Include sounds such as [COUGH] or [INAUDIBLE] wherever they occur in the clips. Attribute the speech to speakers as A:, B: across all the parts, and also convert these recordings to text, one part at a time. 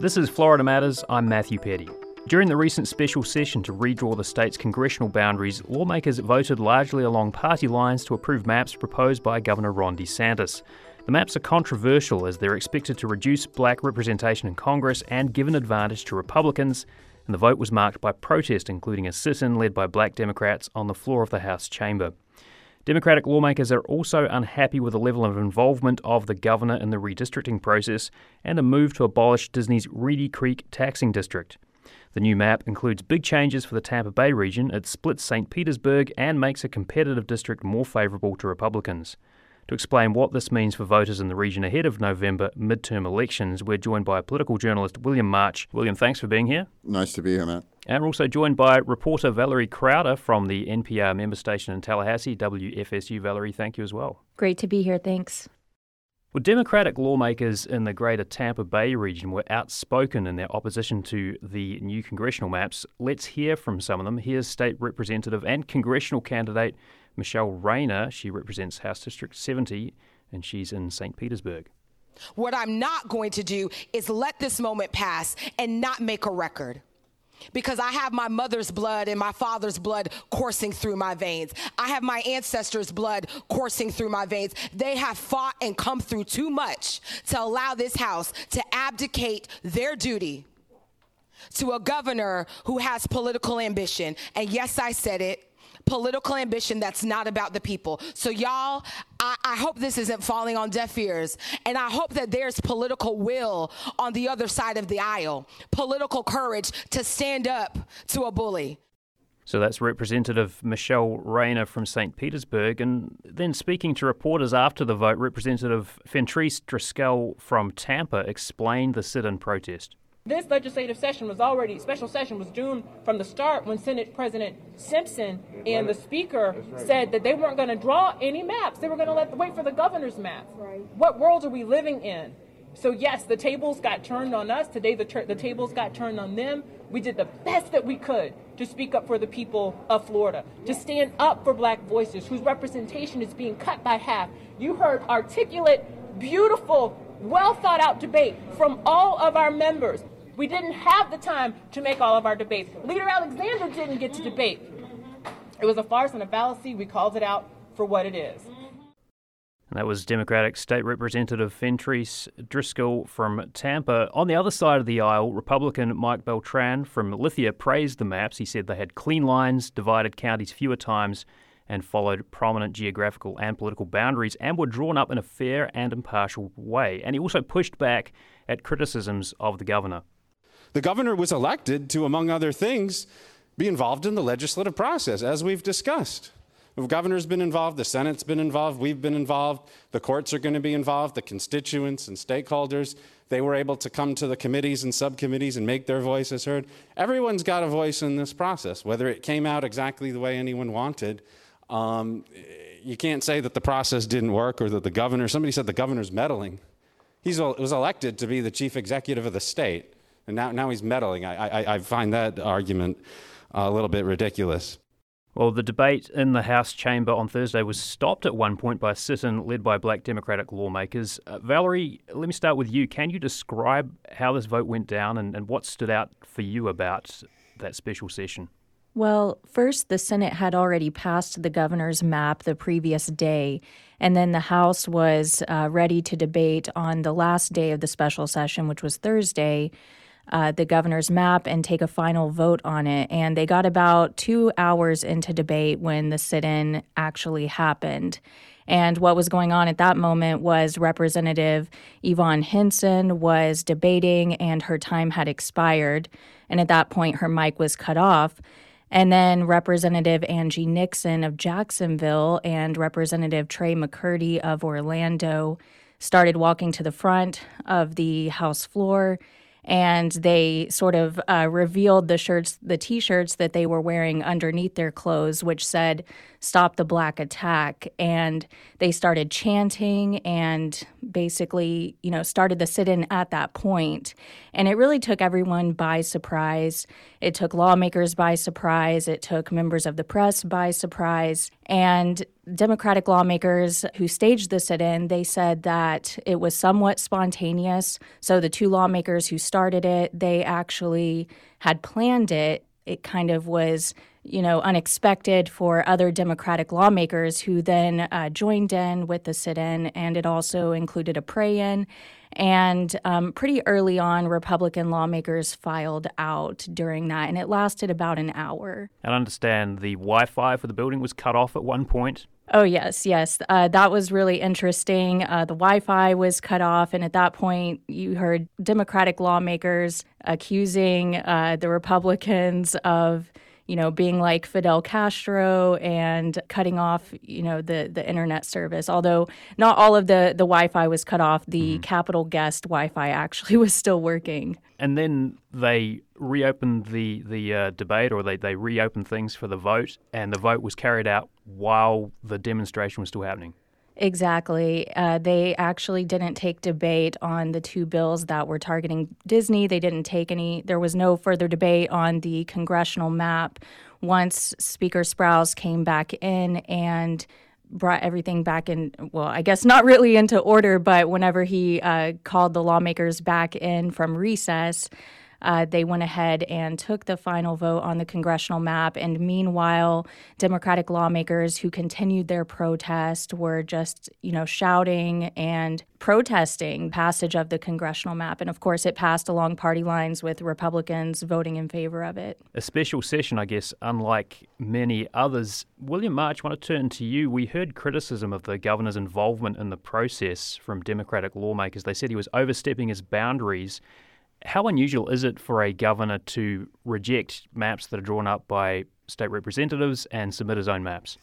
A: This is Florida Matters. I'm Matthew Peddie. During the recent special session to redraw the state's congressional boundaries, lawmakers voted largely along party lines to approve maps proposed by Governor Ron DeSantis. The maps are controversial as they're expected to reduce black representation in Congress and give an advantage to Republicans, and the vote was marked by protest, including a sit in led by black Democrats on the floor of the House chamber. Democratic lawmakers are also unhappy with the level of involvement of the governor in the redistricting process and a move to abolish Disney's Reedy Creek taxing district. The new map includes big changes for the Tampa Bay region. It splits St. Petersburg and makes a competitive district more favourable to Republicans. To explain what this means for voters in the region ahead of November midterm elections, we're joined by political journalist William March. William, thanks for being here.
B: Nice to be here, Matt.
A: And we're also joined by reporter Valerie Crowder from the NPR member station in Tallahassee, WFSU. Valerie, thank you as well.
C: Great to be here. Thanks.
A: Well, Democratic lawmakers in the greater Tampa Bay region were outspoken in their opposition to the new congressional maps. Let's hear from some of them. Here's State Representative and congressional candidate Michele Rayner. She represents House District 70 and she's in St. Petersburg.
D: What I'm not going to do is let this moment pass and not make a record because I have my mother's blood and my father's blood coursing through my veins. I have my ancestors' blood coursing through my veins. They have fought and come through too much to allow this House to abdicate their duty to a governor who has political ambition. And yes, I said it political ambition that's not about the people. So, y'all, I, I, hope this isn't falling on deaf ears. And I hope that there's political will on the other side of the aisle, political courage to stand up to a bully.
A: So that's Representative Michele Rayner from St. Petersburg. And then speaking to reporters after the vote, Representative Fentrice Driskell from Tampa explained the sit in protest.
E: This legislative session was already, special session was doomed from the start when Senate President Simpson and the Speaker said that they weren't going to draw any maps. They were going to let wait for the governor's map. Right. What world are we living in? So yes, the tables got turned on us. Today the, the tables got turned on them. We did the best that we could to speak up for the people of Florida, to stand up for black voices whose representation is being cut by half. You heard articulate, beautiful, well thought out debate from all of our members. We didn't have the time to make all of our debates. Leader Alexander didn't get to debate. It was a farce and a fallacy. We called it out for what it is.
A: And that was Democratic State Representative Fentrice Driskell from Tampa. On the other side of the aisle, Republican Mike Beltran from Lithia praised the maps. He said they had clean lines, divided counties fewer times, and followed prominent geographical and political boundaries and were drawn up in a fair and impartial way. And he also pushed back at criticisms of the governor.
F: The governor was elected to, among other things, be involved in the legislative process, as we've discussed. The governor's been involved, the Senate's been involved, we've been involved, the courts are going to be involved, the constituents and stakeholders. They were able to come to the committees and subcommittees and make their voices heard. Everyone's got a voice in this process, whether it came out exactly the way anyone wanted. Um, you can't say that the process didn't work or that the governor, somebody said the governor's meddling. He was elected to be the chief executive of the state, and now, now he's meddling. I, I, I find that argument a little bit ridiculous.
A: Well, the debate in the House chamber on Thursday was stopped at one point by a sit in led by black Democratic lawmakers. Uh, Valerie, let me start with you. Can you describe how this vote went down and, and what stood out for you about that special session?
C: Well, first, the Senate had already passed the governor's map the previous day, and then the House was uh, ready to debate on the last day of the special session, which was Thursday, uh, the governor's map and take a final vote on it. And they got about two hours into debate when the sit in actually happened. And what was going on at that moment was Representative Yvonne Hinson was debating, and her time had expired. And at that point, her mic was cut off. And then Representative Angie Nixon of Jacksonville and Representative Trey McCurdy of Orlando started walking to the front of the House floor and they sort of uh, revealed the shirts, the T-shirts that they were wearing underneath their clothes, which said "Stop the Black Attack," and they started chanting and basically, you know, started the sit-in at that point, and it really took everyone by surprise. It took lawmakers by surprise. It took members of the press by surprise, and Democratic lawmakers who staged the sit in, they said that it was somewhat spontaneous. So the two lawmakers who started it, they actually had planned it. It kind of was, you know, unexpected for other Democratic lawmakers who then uh, joined in with the sit in, and it also included a pray in. And um, pretty early on, Republican lawmakers filed out during that, and it lasted about an hour.
A: I understand the Wi Fi for the building was cut off at one point.
C: Oh, yes, yes. Uh, that was really interesting. Uh, the Wi Fi was cut off, and at that point, you heard Democratic lawmakers accusing uh, the Republicans of you know, being like Fidel Castro and cutting off, you know, the the internet service. Although not all of the the Wi-Fi was cut off, the mm-hmm. Capitol guest Wi-Fi actually [LAUGHS] was still working.
A: And then they reopened the the uh, debate, or they they reopened things for the vote, and the vote was carried out while the demonstration was still happening.
C: Exactly. Uh, they actually didn't take debate on the two bills that were targeting Disney. They didn't take any, there was no further debate on the congressional map once Speaker Sprowls came back in and brought everything back in well i guess not really into order but whenever he uh, called the lawmakers back in from recess uh, they went ahead and took the final vote on the congressional map. And meanwhile, Democratic lawmakers who continued their protest were just, you know, shouting and protesting passage of the congressional map. And of course, it passed along party lines with Republicans voting in favor of it.
A: A special session, I guess, unlike many others. William March, I want to turn to you. We heard criticism of the governor's involvement in the process from Democratic lawmakers. They said he was overstepping his boundaries. How unusual is it for a governor to reject maps that are drawn up by state representatives and submit his own maps?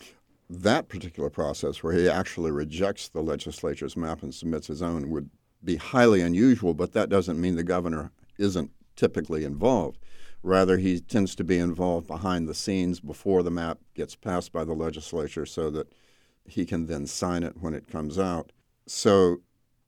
B: That particular process, where he actually rejects the legislature's map and submits his own, would be highly unusual, but that doesn't mean the governor isn't typically involved. Rather, he tends to be involved behind the scenes before the map gets passed by the legislature so that he can then sign it when it comes out. So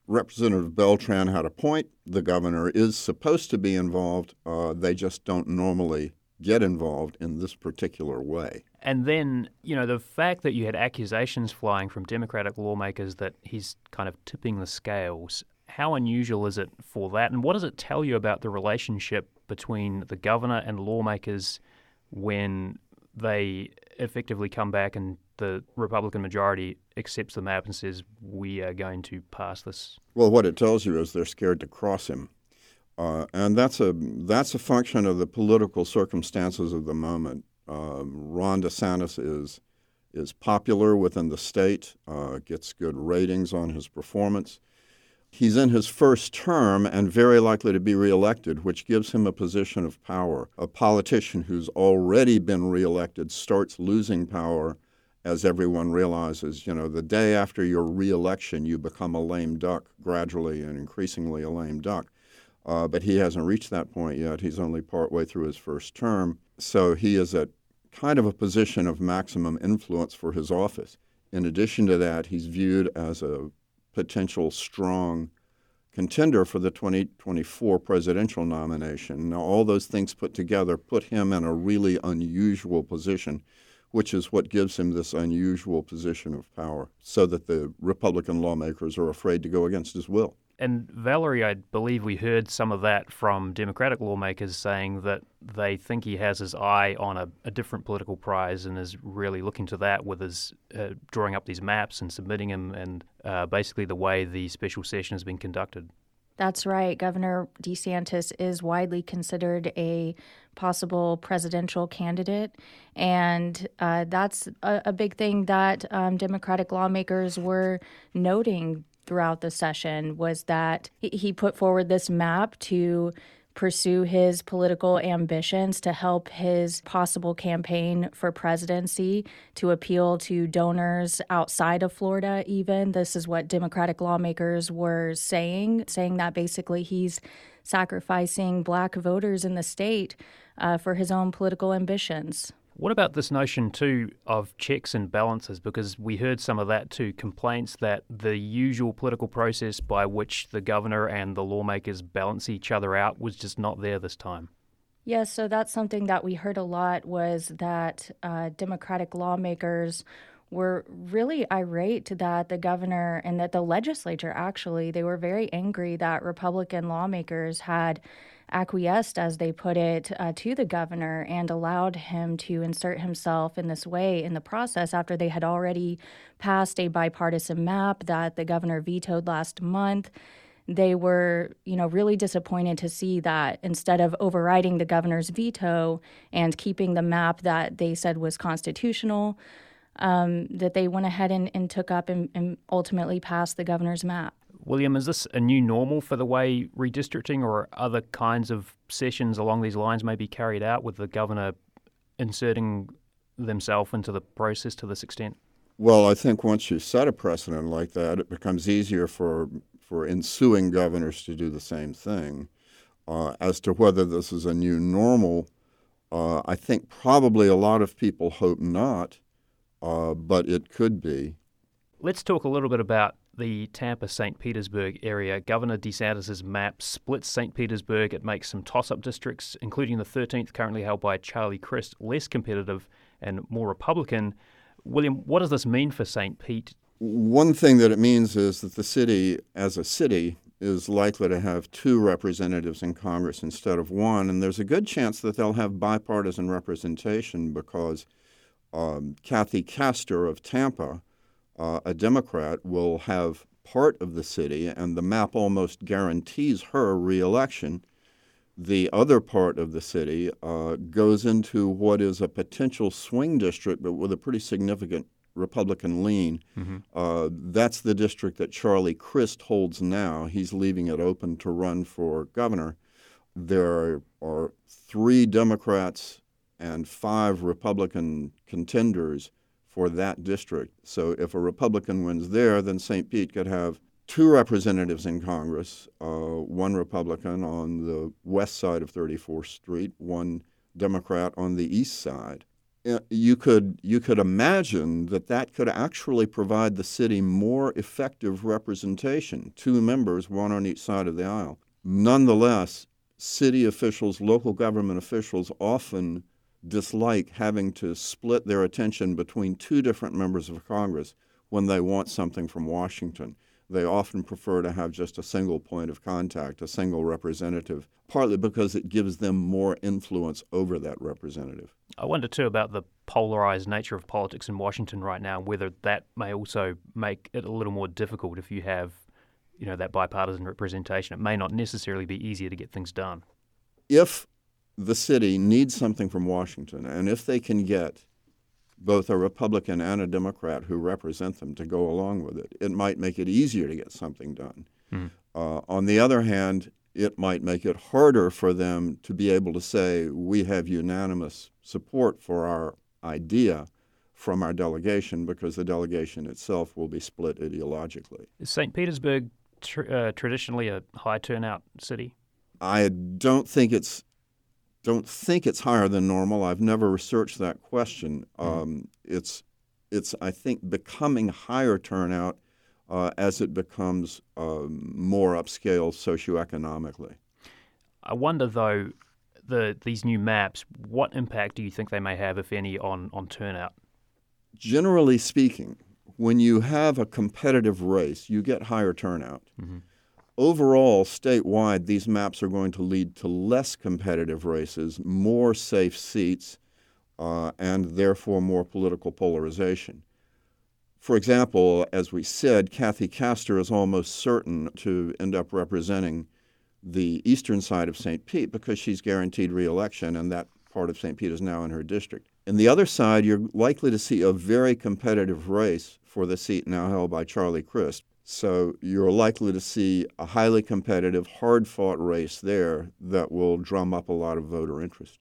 B: Representative Beltran had a point. The governor is supposed to be involved. Uh, they just don't normally get involved in this particular way.
A: And then, you know, the fact that you had accusations flying from Democratic lawmakers that he's kind of tipping the scales, how unusual is it for that? And what does it tell you about the relationship between the governor and lawmakers when they effectively come back and the Republican majority accepts the map and says, we are going to pass this?
B: Well, what it tells you is they're scared to cross him. Uh, and that's a, that's a function of the political circumstances of the moment. Um, Ron DeSantis is, is popular within the state, uh, gets good ratings on his performance. He's in his first term and very likely to be reelected, which gives him a position of power. A politician who's already been reelected starts losing power as everyone realizes, you know, the day after your reelection, you become a lame duck, gradually and increasingly a lame duck. Uh, but he hasn't reached that point yet. He's only partway through his first term. So he is at kind of a position of maximum influence for his office. In addition to that, he's viewed as a potential strong contender for the 2024 presidential nomination. Now, all those things put together put him in a really unusual position which is what gives him this unusual position of power, so that the Republican lawmakers are afraid to go against his will.
A: And Valerie, I believe we heard some of that from Democratic lawmakers saying that they think he has his eye on a, a different political prize and is really looking to that with his uh, drawing up these maps and submitting them and uh, basically the way the special session has been conducted.
C: That's right. Governor DeSantis is widely considered a possible presidential candidate. And uh, that's a, a, big thing that um, Democratic lawmakers were noting throughout the session was that he put forward this map to pursue his political ambitions to help his possible campaign for presidency, to appeal to donors outside of Florida, even. This is what Democratic lawmakers were saying, saying that basically he's sacrificing black voters in the state uh, for his own political ambitions.
A: What about this notion, too, of checks and balances? Because we heard some of that too complaints that the usual political process by which the governor and the lawmakers balance each other out was just not there this time.
C: Yes, yeah, so that's something that we heard a lot was that uh, Democratic lawmakers were really irate that the governor and that the legislature actually they were very angry that Republican lawmakers had acquiesced, as they put it, uh, to the governor and allowed him to insert himself in this way in the process after they had already passed a bipartisan map that the governor vetoed last month they were, you know, really disappointed to see that instead of overriding the governor's veto and keeping the map that they said was constitutional, um, that they went ahead and, and took up and, and ultimately passed the governor's map.
A: William, is this a new normal for the way redistricting or other kinds of sessions along these lines may be carried out with the governor inserting themselves into the process to this extent?
B: Well, I think once you set a precedent like that, it becomes easier for for ensuing governors to do the same thing. Uh, as to whether this is a new normal, uh, I think probably a lot of people hope not, uh, but it could be.
A: Let's talk a little bit about the Tampa St. Petersburg area. Governor DeSantis' map splits St. Petersburg. It makes some toss up districts, including the 13th, currently held by Charlie Crist, less competitive and more Republican. William, what does this mean for St. Pete?
B: One thing that it means is that the city, as a city, is likely to have two representatives in Congress instead of one, and there's a good chance that they'll have bipartisan representation because um, Kathy Castor of Tampa, uh, a Democrat, will have part of the city, and the map almost guarantees her reelection. The other part of the city uh, goes into what is a potential swing district, but with a pretty significant Republican lean. Mm-hmm. Uh, that's the district that Charlie Crist holds now. He's leaving it open to run for governor. There are three Democrats and five Republican contenders for that district. So if a Republican wins there, then St. Pete could have two representatives in Congress uh, one Republican on the west side of 34th Street, one Democrat on the east side. Uh, you could you could imagine that that could actually provide the city more effective representation, two members, one on each side of the aisle. Nonetheless, city officials, local government officials often dislike having to split their attention between two different members of Congress when they want something from Washington they often prefer to have just a single point of contact, a single representative, partly because it gives them more influence over that representative.
A: I wonder too about the polarized nature of politics in Washington right now, whether that may also make it a little more difficult if you have, you know, that bipartisan representation. It may not necessarily be easier to get things done.
B: If the city needs something from Washington, and if they can get both a Republican and a Democrat who represent them to go along with it. It might make it easier to get something done. Mm. Uh, on the other hand, it might make it harder for them to be able to say, we have unanimous support for our idea from our delegation because the delegation itself will be split ideologically.
A: Is St. Petersburg tr- uh, traditionally a high turnout city?
B: I don't think it's don't think it's higher than normal. I've never researched that question. Mm-hmm. Um, it's it's I think becoming higher turnout uh, as it becomes um, more upscale socioeconomically.
A: I wonder though, the these new maps, what impact do you think they may have, if any, on on turnout?
B: Generally speaking, when you have a competitive race, you get higher turnout. Mm-hmm. Overall, statewide, these maps are going to lead to less competitive races, more safe seats, uh, and therefore more political polarization. For example, as we said, Kathy Castor is almost certain to end up representing the eastern side of St. Pete because she's guaranteed reelection, and that part of St. Pete is now in her district. In the other side, you're likely to see a very competitive race for the seat now held by Charlie Crist. So you're likely to see a highly competitive, hard fought race there that will drum up a lot of voter interest.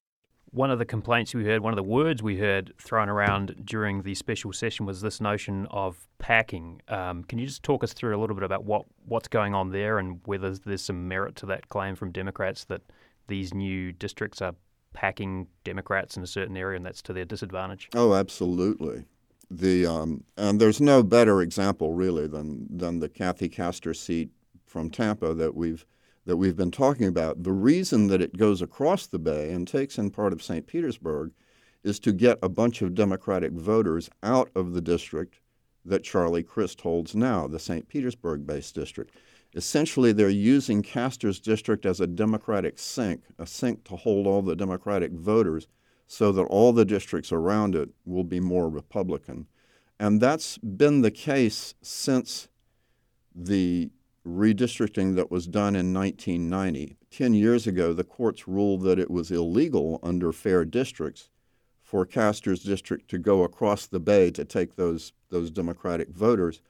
A: One of the complaints we heard, one of the words we heard thrown around during the special session was this notion of packing. Um, can you just talk us through a little bit about what, what's going on there and whether there's some merit to that claim from Democrats that these new districts are packing Democrats in a certain area and that's to their disadvantage?
B: Oh, absolutely the um, and there's no better example really than than the Kathy Castor seat from Tampa that we've that we've been talking about. The reason that it goes across the bay and takes in part of St. Petersburg is to get a bunch of Democratic voters out of the district that Charlie Crist holds now, the St. Petersburg based district. Essentially, they're using Castor's district as a Democratic sink, a sink to hold all the Democratic voters so that all the districts around it will be more Republican. And that's been the case since the redistricting that was done in 1990. Ten years ago, the courts ruled that it was illegal under fair districts for Castor's district to go across the bay to take those, those Democratic voters.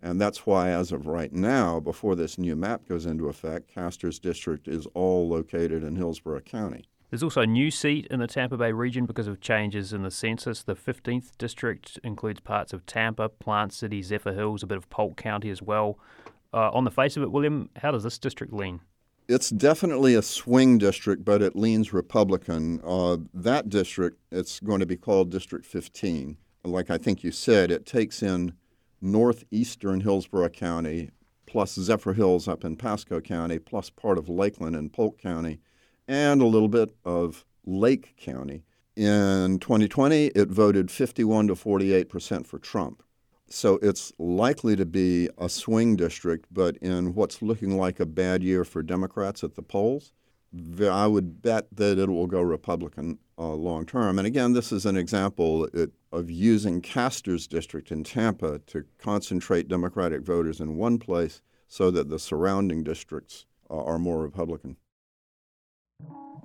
B: And that's why, as of right now, before this new map goes into effect, Castor's district is all located in Hillsborough County.
A: There's also a new seat in the Tampa Bay region because of changes in the census. The 15th district includes parts of Tampa, Plant City, Zephyrhills, a bit of Polk County as well. Uh, on the face of it, William, how does this district lean?
B: It's definitely a swing district, but it leans Republican. Uh, that district, it's going to be called District 15. Like I think you said, it takes in northeastern Hillsborough County, plus Zephyrhills up in Pasco County, plus part of Lakeland and Polk County, and a little bit of Lake County. In 2020, it voted 51 to 48 percent for Trump. So it's likely to be a swing district, but in what's looking like a bad year for Democrats at the polls, I would bet that it will go Republican uh, long term. And again, this is an example it, of using Castor's district in Tampa to concentrate Democratic voters in one place so that the surrounding districts uh, are more Republican.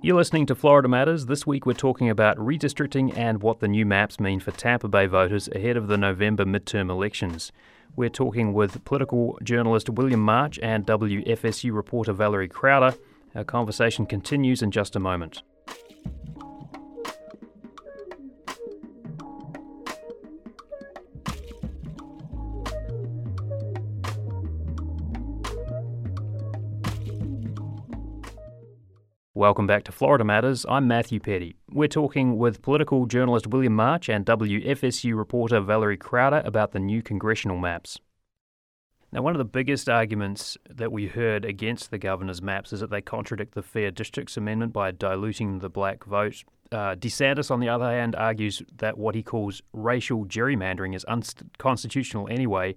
A: You're listening to Florida Matters. This week we're talking about redistricting and what the new maps mean for Tampa Bay voters ahead of the November midterm elections. We're talking with political journalist William March and WFSU reporter Valerie Crowder. Our conversation continues in just a moment. Welcome back to Florida Matters. I'm Matthew Peddie. We're talking with political journalist William March and WFSU reporter Valerie Crowder about the new congressional maps. Now, one of the biggest arguments that we heard against the governor's maps is that they contradict the Fair Districts Amendment by diluting the black vote. Uh, DeSantis, on the other hand, argues that what he calls racial gerrymandering is unconstitutional anyway,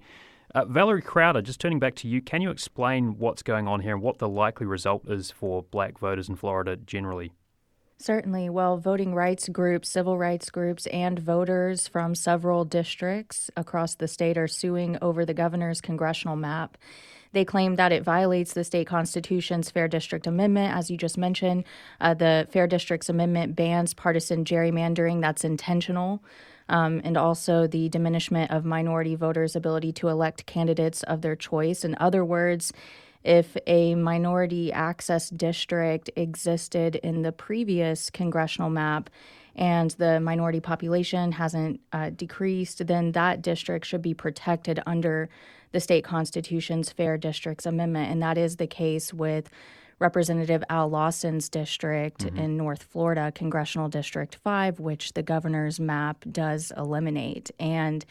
A: uh, Valerie Crowder, just turning back to you, can you explain what's going on here and what the likely result is for black voters in Florida generally?
C: Certainly. Well, voting rights groups, civil rights groups, and voters from several districts across the state are suing over the governor's congressional map. They claim that it violates the state constitution's Fair District Amendment. As you just mentioned, uh, the Fair Districts Amendment bans partisan gerrymandering that's intentional um, and also the diminishment of minority voters' ability to elect candidates of their choice. In other words, if a minority access district existed in the previous congressional map and the minority population hasn't uh, decreased, then that district should be protected under the state constitution's Fair Districts Amendment. And that is the case with Representative Al Lawson's district mm-hmm. in North Florida, Congressional District 5, which the governor's map does eliminate. And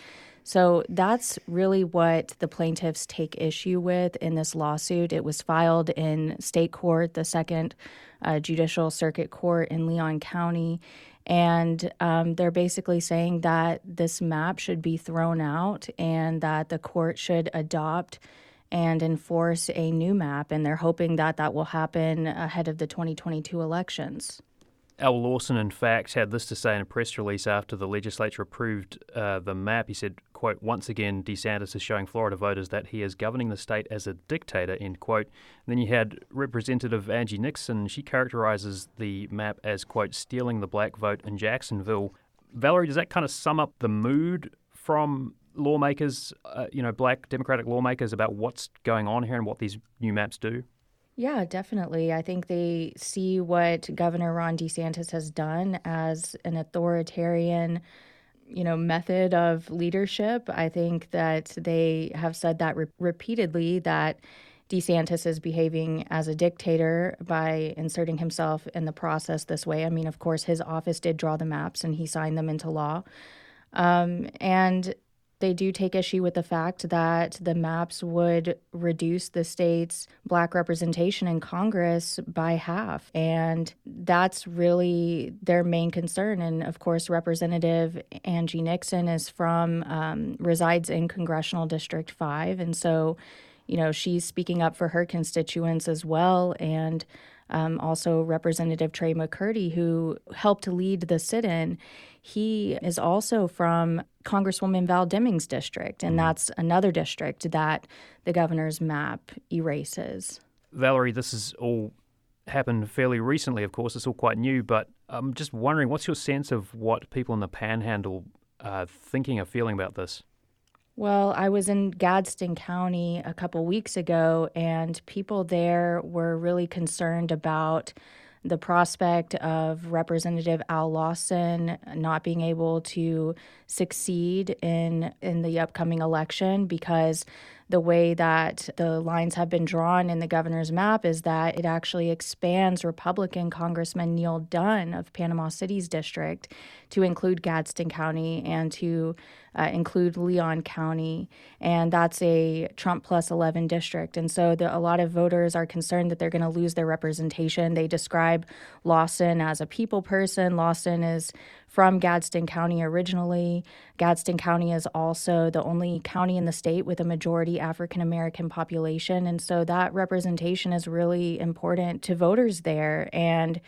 C: so that's really what the plaintiffs take issue with in this lawsuit. It was filed in state court, the second uh, judicial circuit court in Leon County. And um, they're basically saying that this map should be thrown out and that the court should adopt and enforce a new map, and they're hoping that that will happen ahead of the 2022 elections.
A: Al Lawson, in fact, had this to say in a press release after the legislature approved uh, the map. He said, quote, once again, DeSantis is showing Florida voters that he is governing the state as a dictator, end quote. And then you had Representative Angie Nixon. She characterizes the map as, quote, stealing the black vote in Jacksonville. Valerie, does that kind of sum up the mood from lawmakers, uh, you know, black Democratic lawmakers about what's going on here and what these new maps do?
C: Yeah, definitely. I think they see what Governor Ron DeSantis has done as an authoritarian, you know, method of leadership. I think that they have said that re- repeatedly that DeSantis is behaving as a dictator by inserting himself in the process this way. I mean, of course, his office did draw the maps and he signed them into law. Um, and They do take issue with the fact that the maps would reduce the state's black representation in Congress by half. And that's really their main concern. And of course, Representative Angie Nixon is from, um, resides in Congressional District 5. And so, you know, she's speaking up for her constituents as well. And um, also Representative Trey McCurdy, who helped lead the sit in. He is also from Congresswoman Val Demings' district, and mm-hmm. that's another district that the governor's map erases.
A: Valerie, this has all happened fairly recently, of course. It's all quite new, but I'm just wondering what's your sense of what people in the panhandle are thinking or feeling about this?
C: Well, I was in Gadsden County a couple weeks ago, and people there were really concerned about the prospect of Representative Al Lawson not being able to succeed in in the upcoming election because the way that the lines have been drawn in the governor's map is that it actually expands Republican Congressman Neil Dunn of Panama City's district to include Gadsden County and to uh, include Leon County. And that's a Trump plus 11 district. And so the, a lot of voters are concerned that they're going to lose their representation. They describe Lawson as a people person. Lawson is from Gadsden County originally. Gadsden County is also the only county in the state with a majority African American population. And so that representation is really important to voters there. And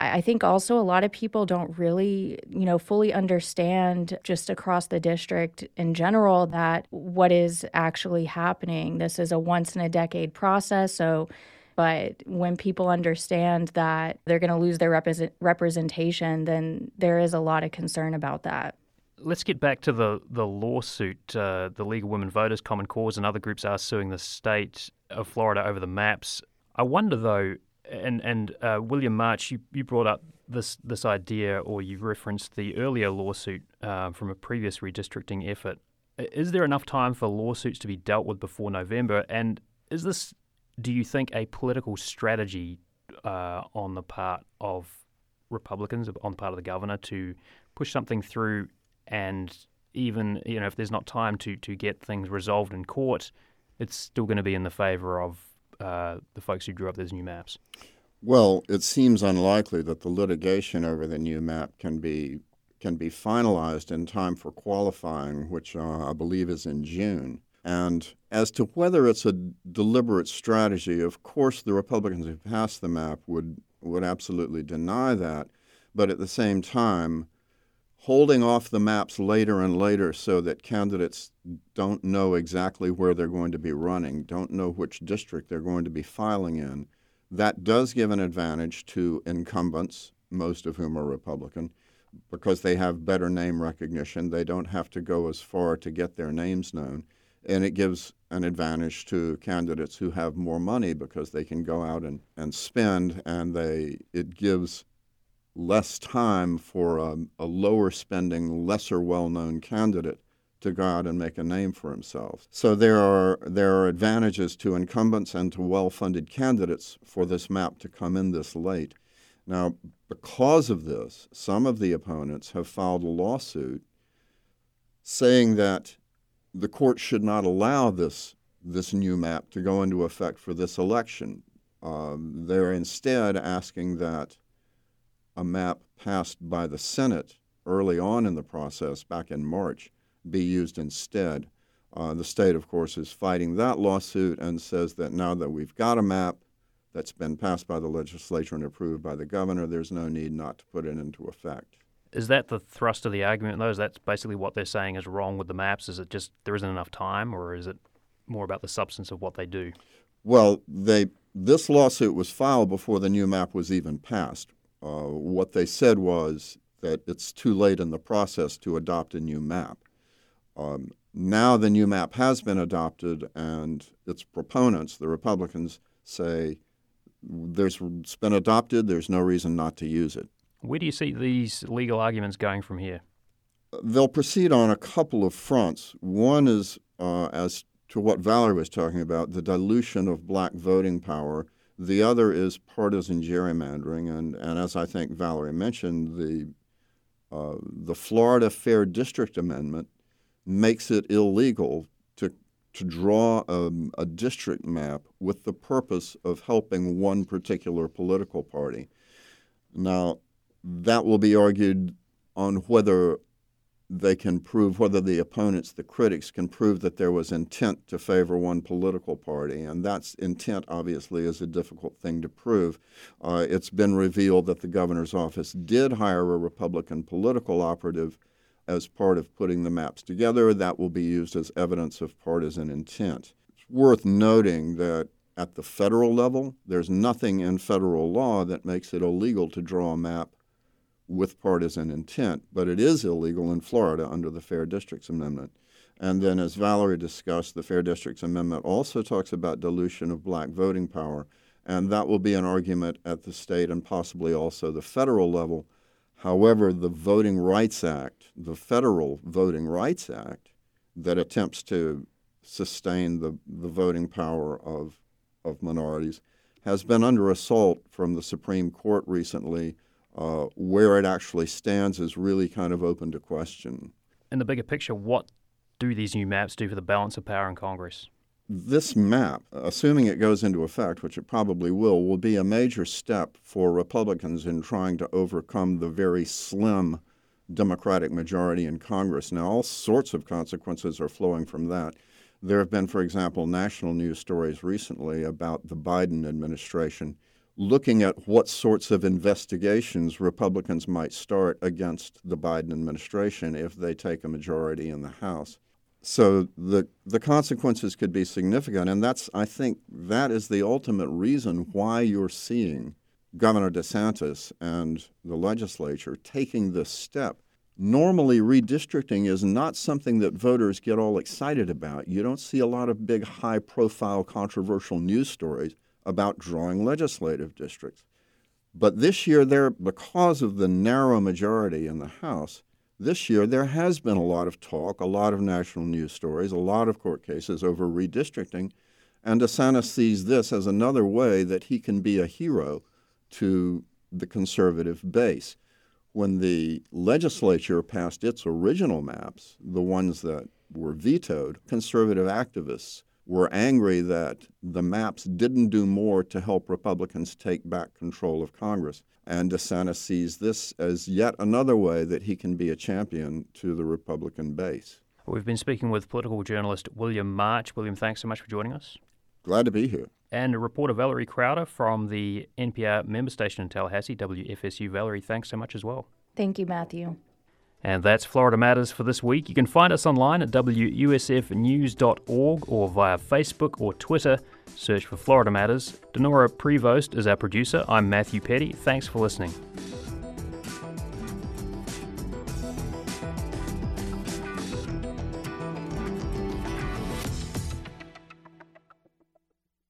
C: I think also a lot of people don't really, you know, fully understand just across the district in general that what is actually happening. This is a once in a decade process. So, but when people understand that they're going to lose their represent- representation, then there is a lot of concern about that.
A: Let's get back to the the lawsuit. Uh, the League of Women Voters, Common Cause, and other groups are suing the state of Florida over the maps. I wonder though and and uh, William March, you, you brought up this this idea, or you referenced the earlier lawsuit uh, from a previous redistricting effort. Is there enough time for lawsuits to be dealt with before November? And is this, do you think, a political strategy uh, on the part of Republicans, on the part of the governor, to push something through, and even you know if there's not time to to get things resolved in court, it's still going to be in the favor of uh, the folks who drew up those new maps?
B: Well, it seems unlikely that the litigation over the new map can be can be finalized in time for qualifying, which uh, I believe is in June. And as to whether it's a deliberate strategy, of course, the Republicans who passed the map would would absolutely deny that. But at the same time, holding off the maps later and later so that candidates don't know exactly where they're going to be running, don't know which district they're going to be filing in. That does give an advantage to incumbents, most of whom are Republican, because they have better name recognition. They don't have to go as far to get their names known. And it gives an advantage to candidates who have more money because they can go out and, and spend, and they it gives less time for a, a lower spending, lesser well known candidate to go out and make a name for himself. So there are there are advantages to incumbents and to well-funded candidates for this map to come in this late. Now, because of this, some of the opponents have filed a lawsuit saying that the court should not allow this this new map to go into effect for this election. Um, they're instead asking that a map passed by the Senate early on in the process, back in March, be used instead. Uh, the state, of course, is fighting that lawsuit and says that now that we've got a map that's been passed by the legislature and approved by the governor, there's no need not to put it into effect.
A: Is that the thrust of the argument, though? Is that basically what they're saying is wrong with the maps? Is it just there isn't enough time, or is it more about the substance of what they do?
B: Well, they this lawsuit was filed before the new map was even passed. Uh, what they said was that it's too late in the process to adopt a new map. Um, now the new map has been adopted, and its proponents, the Republicans, say there's it's been adopted. There's no reason not to use it.
A: Where do you see these legal arguments going from here?
B: They'll proceed on a couple of fronts. One is uh, as to what Valerie was talking about, the dilution of black voting power the other is partisan gerrymandering, and, and as I think Valerie mentioned, the uh, the Florida Fair District Amendment makes it illegal to, to draw a, a district map with the purpose of helping one particular political party. Now, that will be argued on whether they can prove whether the opponents, the critics, can prove that there was intent to favor one political party. And that's intent, obviously, is a difficult thing to prove. Uh, it's been revealed that the governor's office did hire a Republican political operative as part of putting the maps together. That will be used as evidence of partisan intent. It's worth noting that at the federal level, there's nothing in federal law that makes it illegal to draw a map with partisan intent, but it is illegal in Florida under the Fair Districts Amendment. And then, as Valerie discussed, the Fair Districts Amendment also talks about dilution of black voting power, and that will be an argument at the state and possibly also the federal level. However, the Voting Rights Act, the federal Voting Rights Act, that attempts to sustain the, the voting power of, of minorities, has been under assault from the Supreme Court recently uh, where it actually stands is really kind of open to question.
A: In the bigger picture, what do these new maps do for the balance of power in Congress?
B: This map, assuming it goes into effect, which it probably will, will be a major step for Republicans in trying to overcome the very slim Democratic majority in Congress. Now, all sorts of consequences are flowing from that. There have been, for example, national news stories recently about the Biden administration looking at what sorts of investigations Republicans might start against the Biden administration if they take a majority in the House. So the the consequences could be significant, and that's I think that is the ultimate reason why you're seeing Governor DeSantis and the legislature taking this step. Normally, redistricting is not something that voters get all excited about. You don't see a lot of big, high profile, controversial news stories about drawing legislative districts. But this year, there, because of the narrow majority in the House, this year there has been a lot of talk, a lot of national news stories, a lot of court cases over redistricting, and DeSantis sees this as another way that he can be a hero to the conservative base. When the legislature passed its original maps, the ones that were vetoed, conservative activists were angry that the maps didn't do more to help Republicans take back control of Congress. And DeSantis sees this as yet another way that he can be a champion to the Republican base.
A: We've been speaking with political journalist William March. William, thanks so much for joining us.
B: Glad to be here.
A: And reporter Valerie Crowder from the NPR member station in Tallahassee, WFSU. Valerie, thanks so much as well.
C: Thank you, Matthew.
A: And that's Florida Matters for this week. You can find us online at WUSFnews.org or via Facebook or Twitter. Search for Florida Matters. Dinorah Prevost is our producer. I'm Matthew Peddie. Thanks for listening.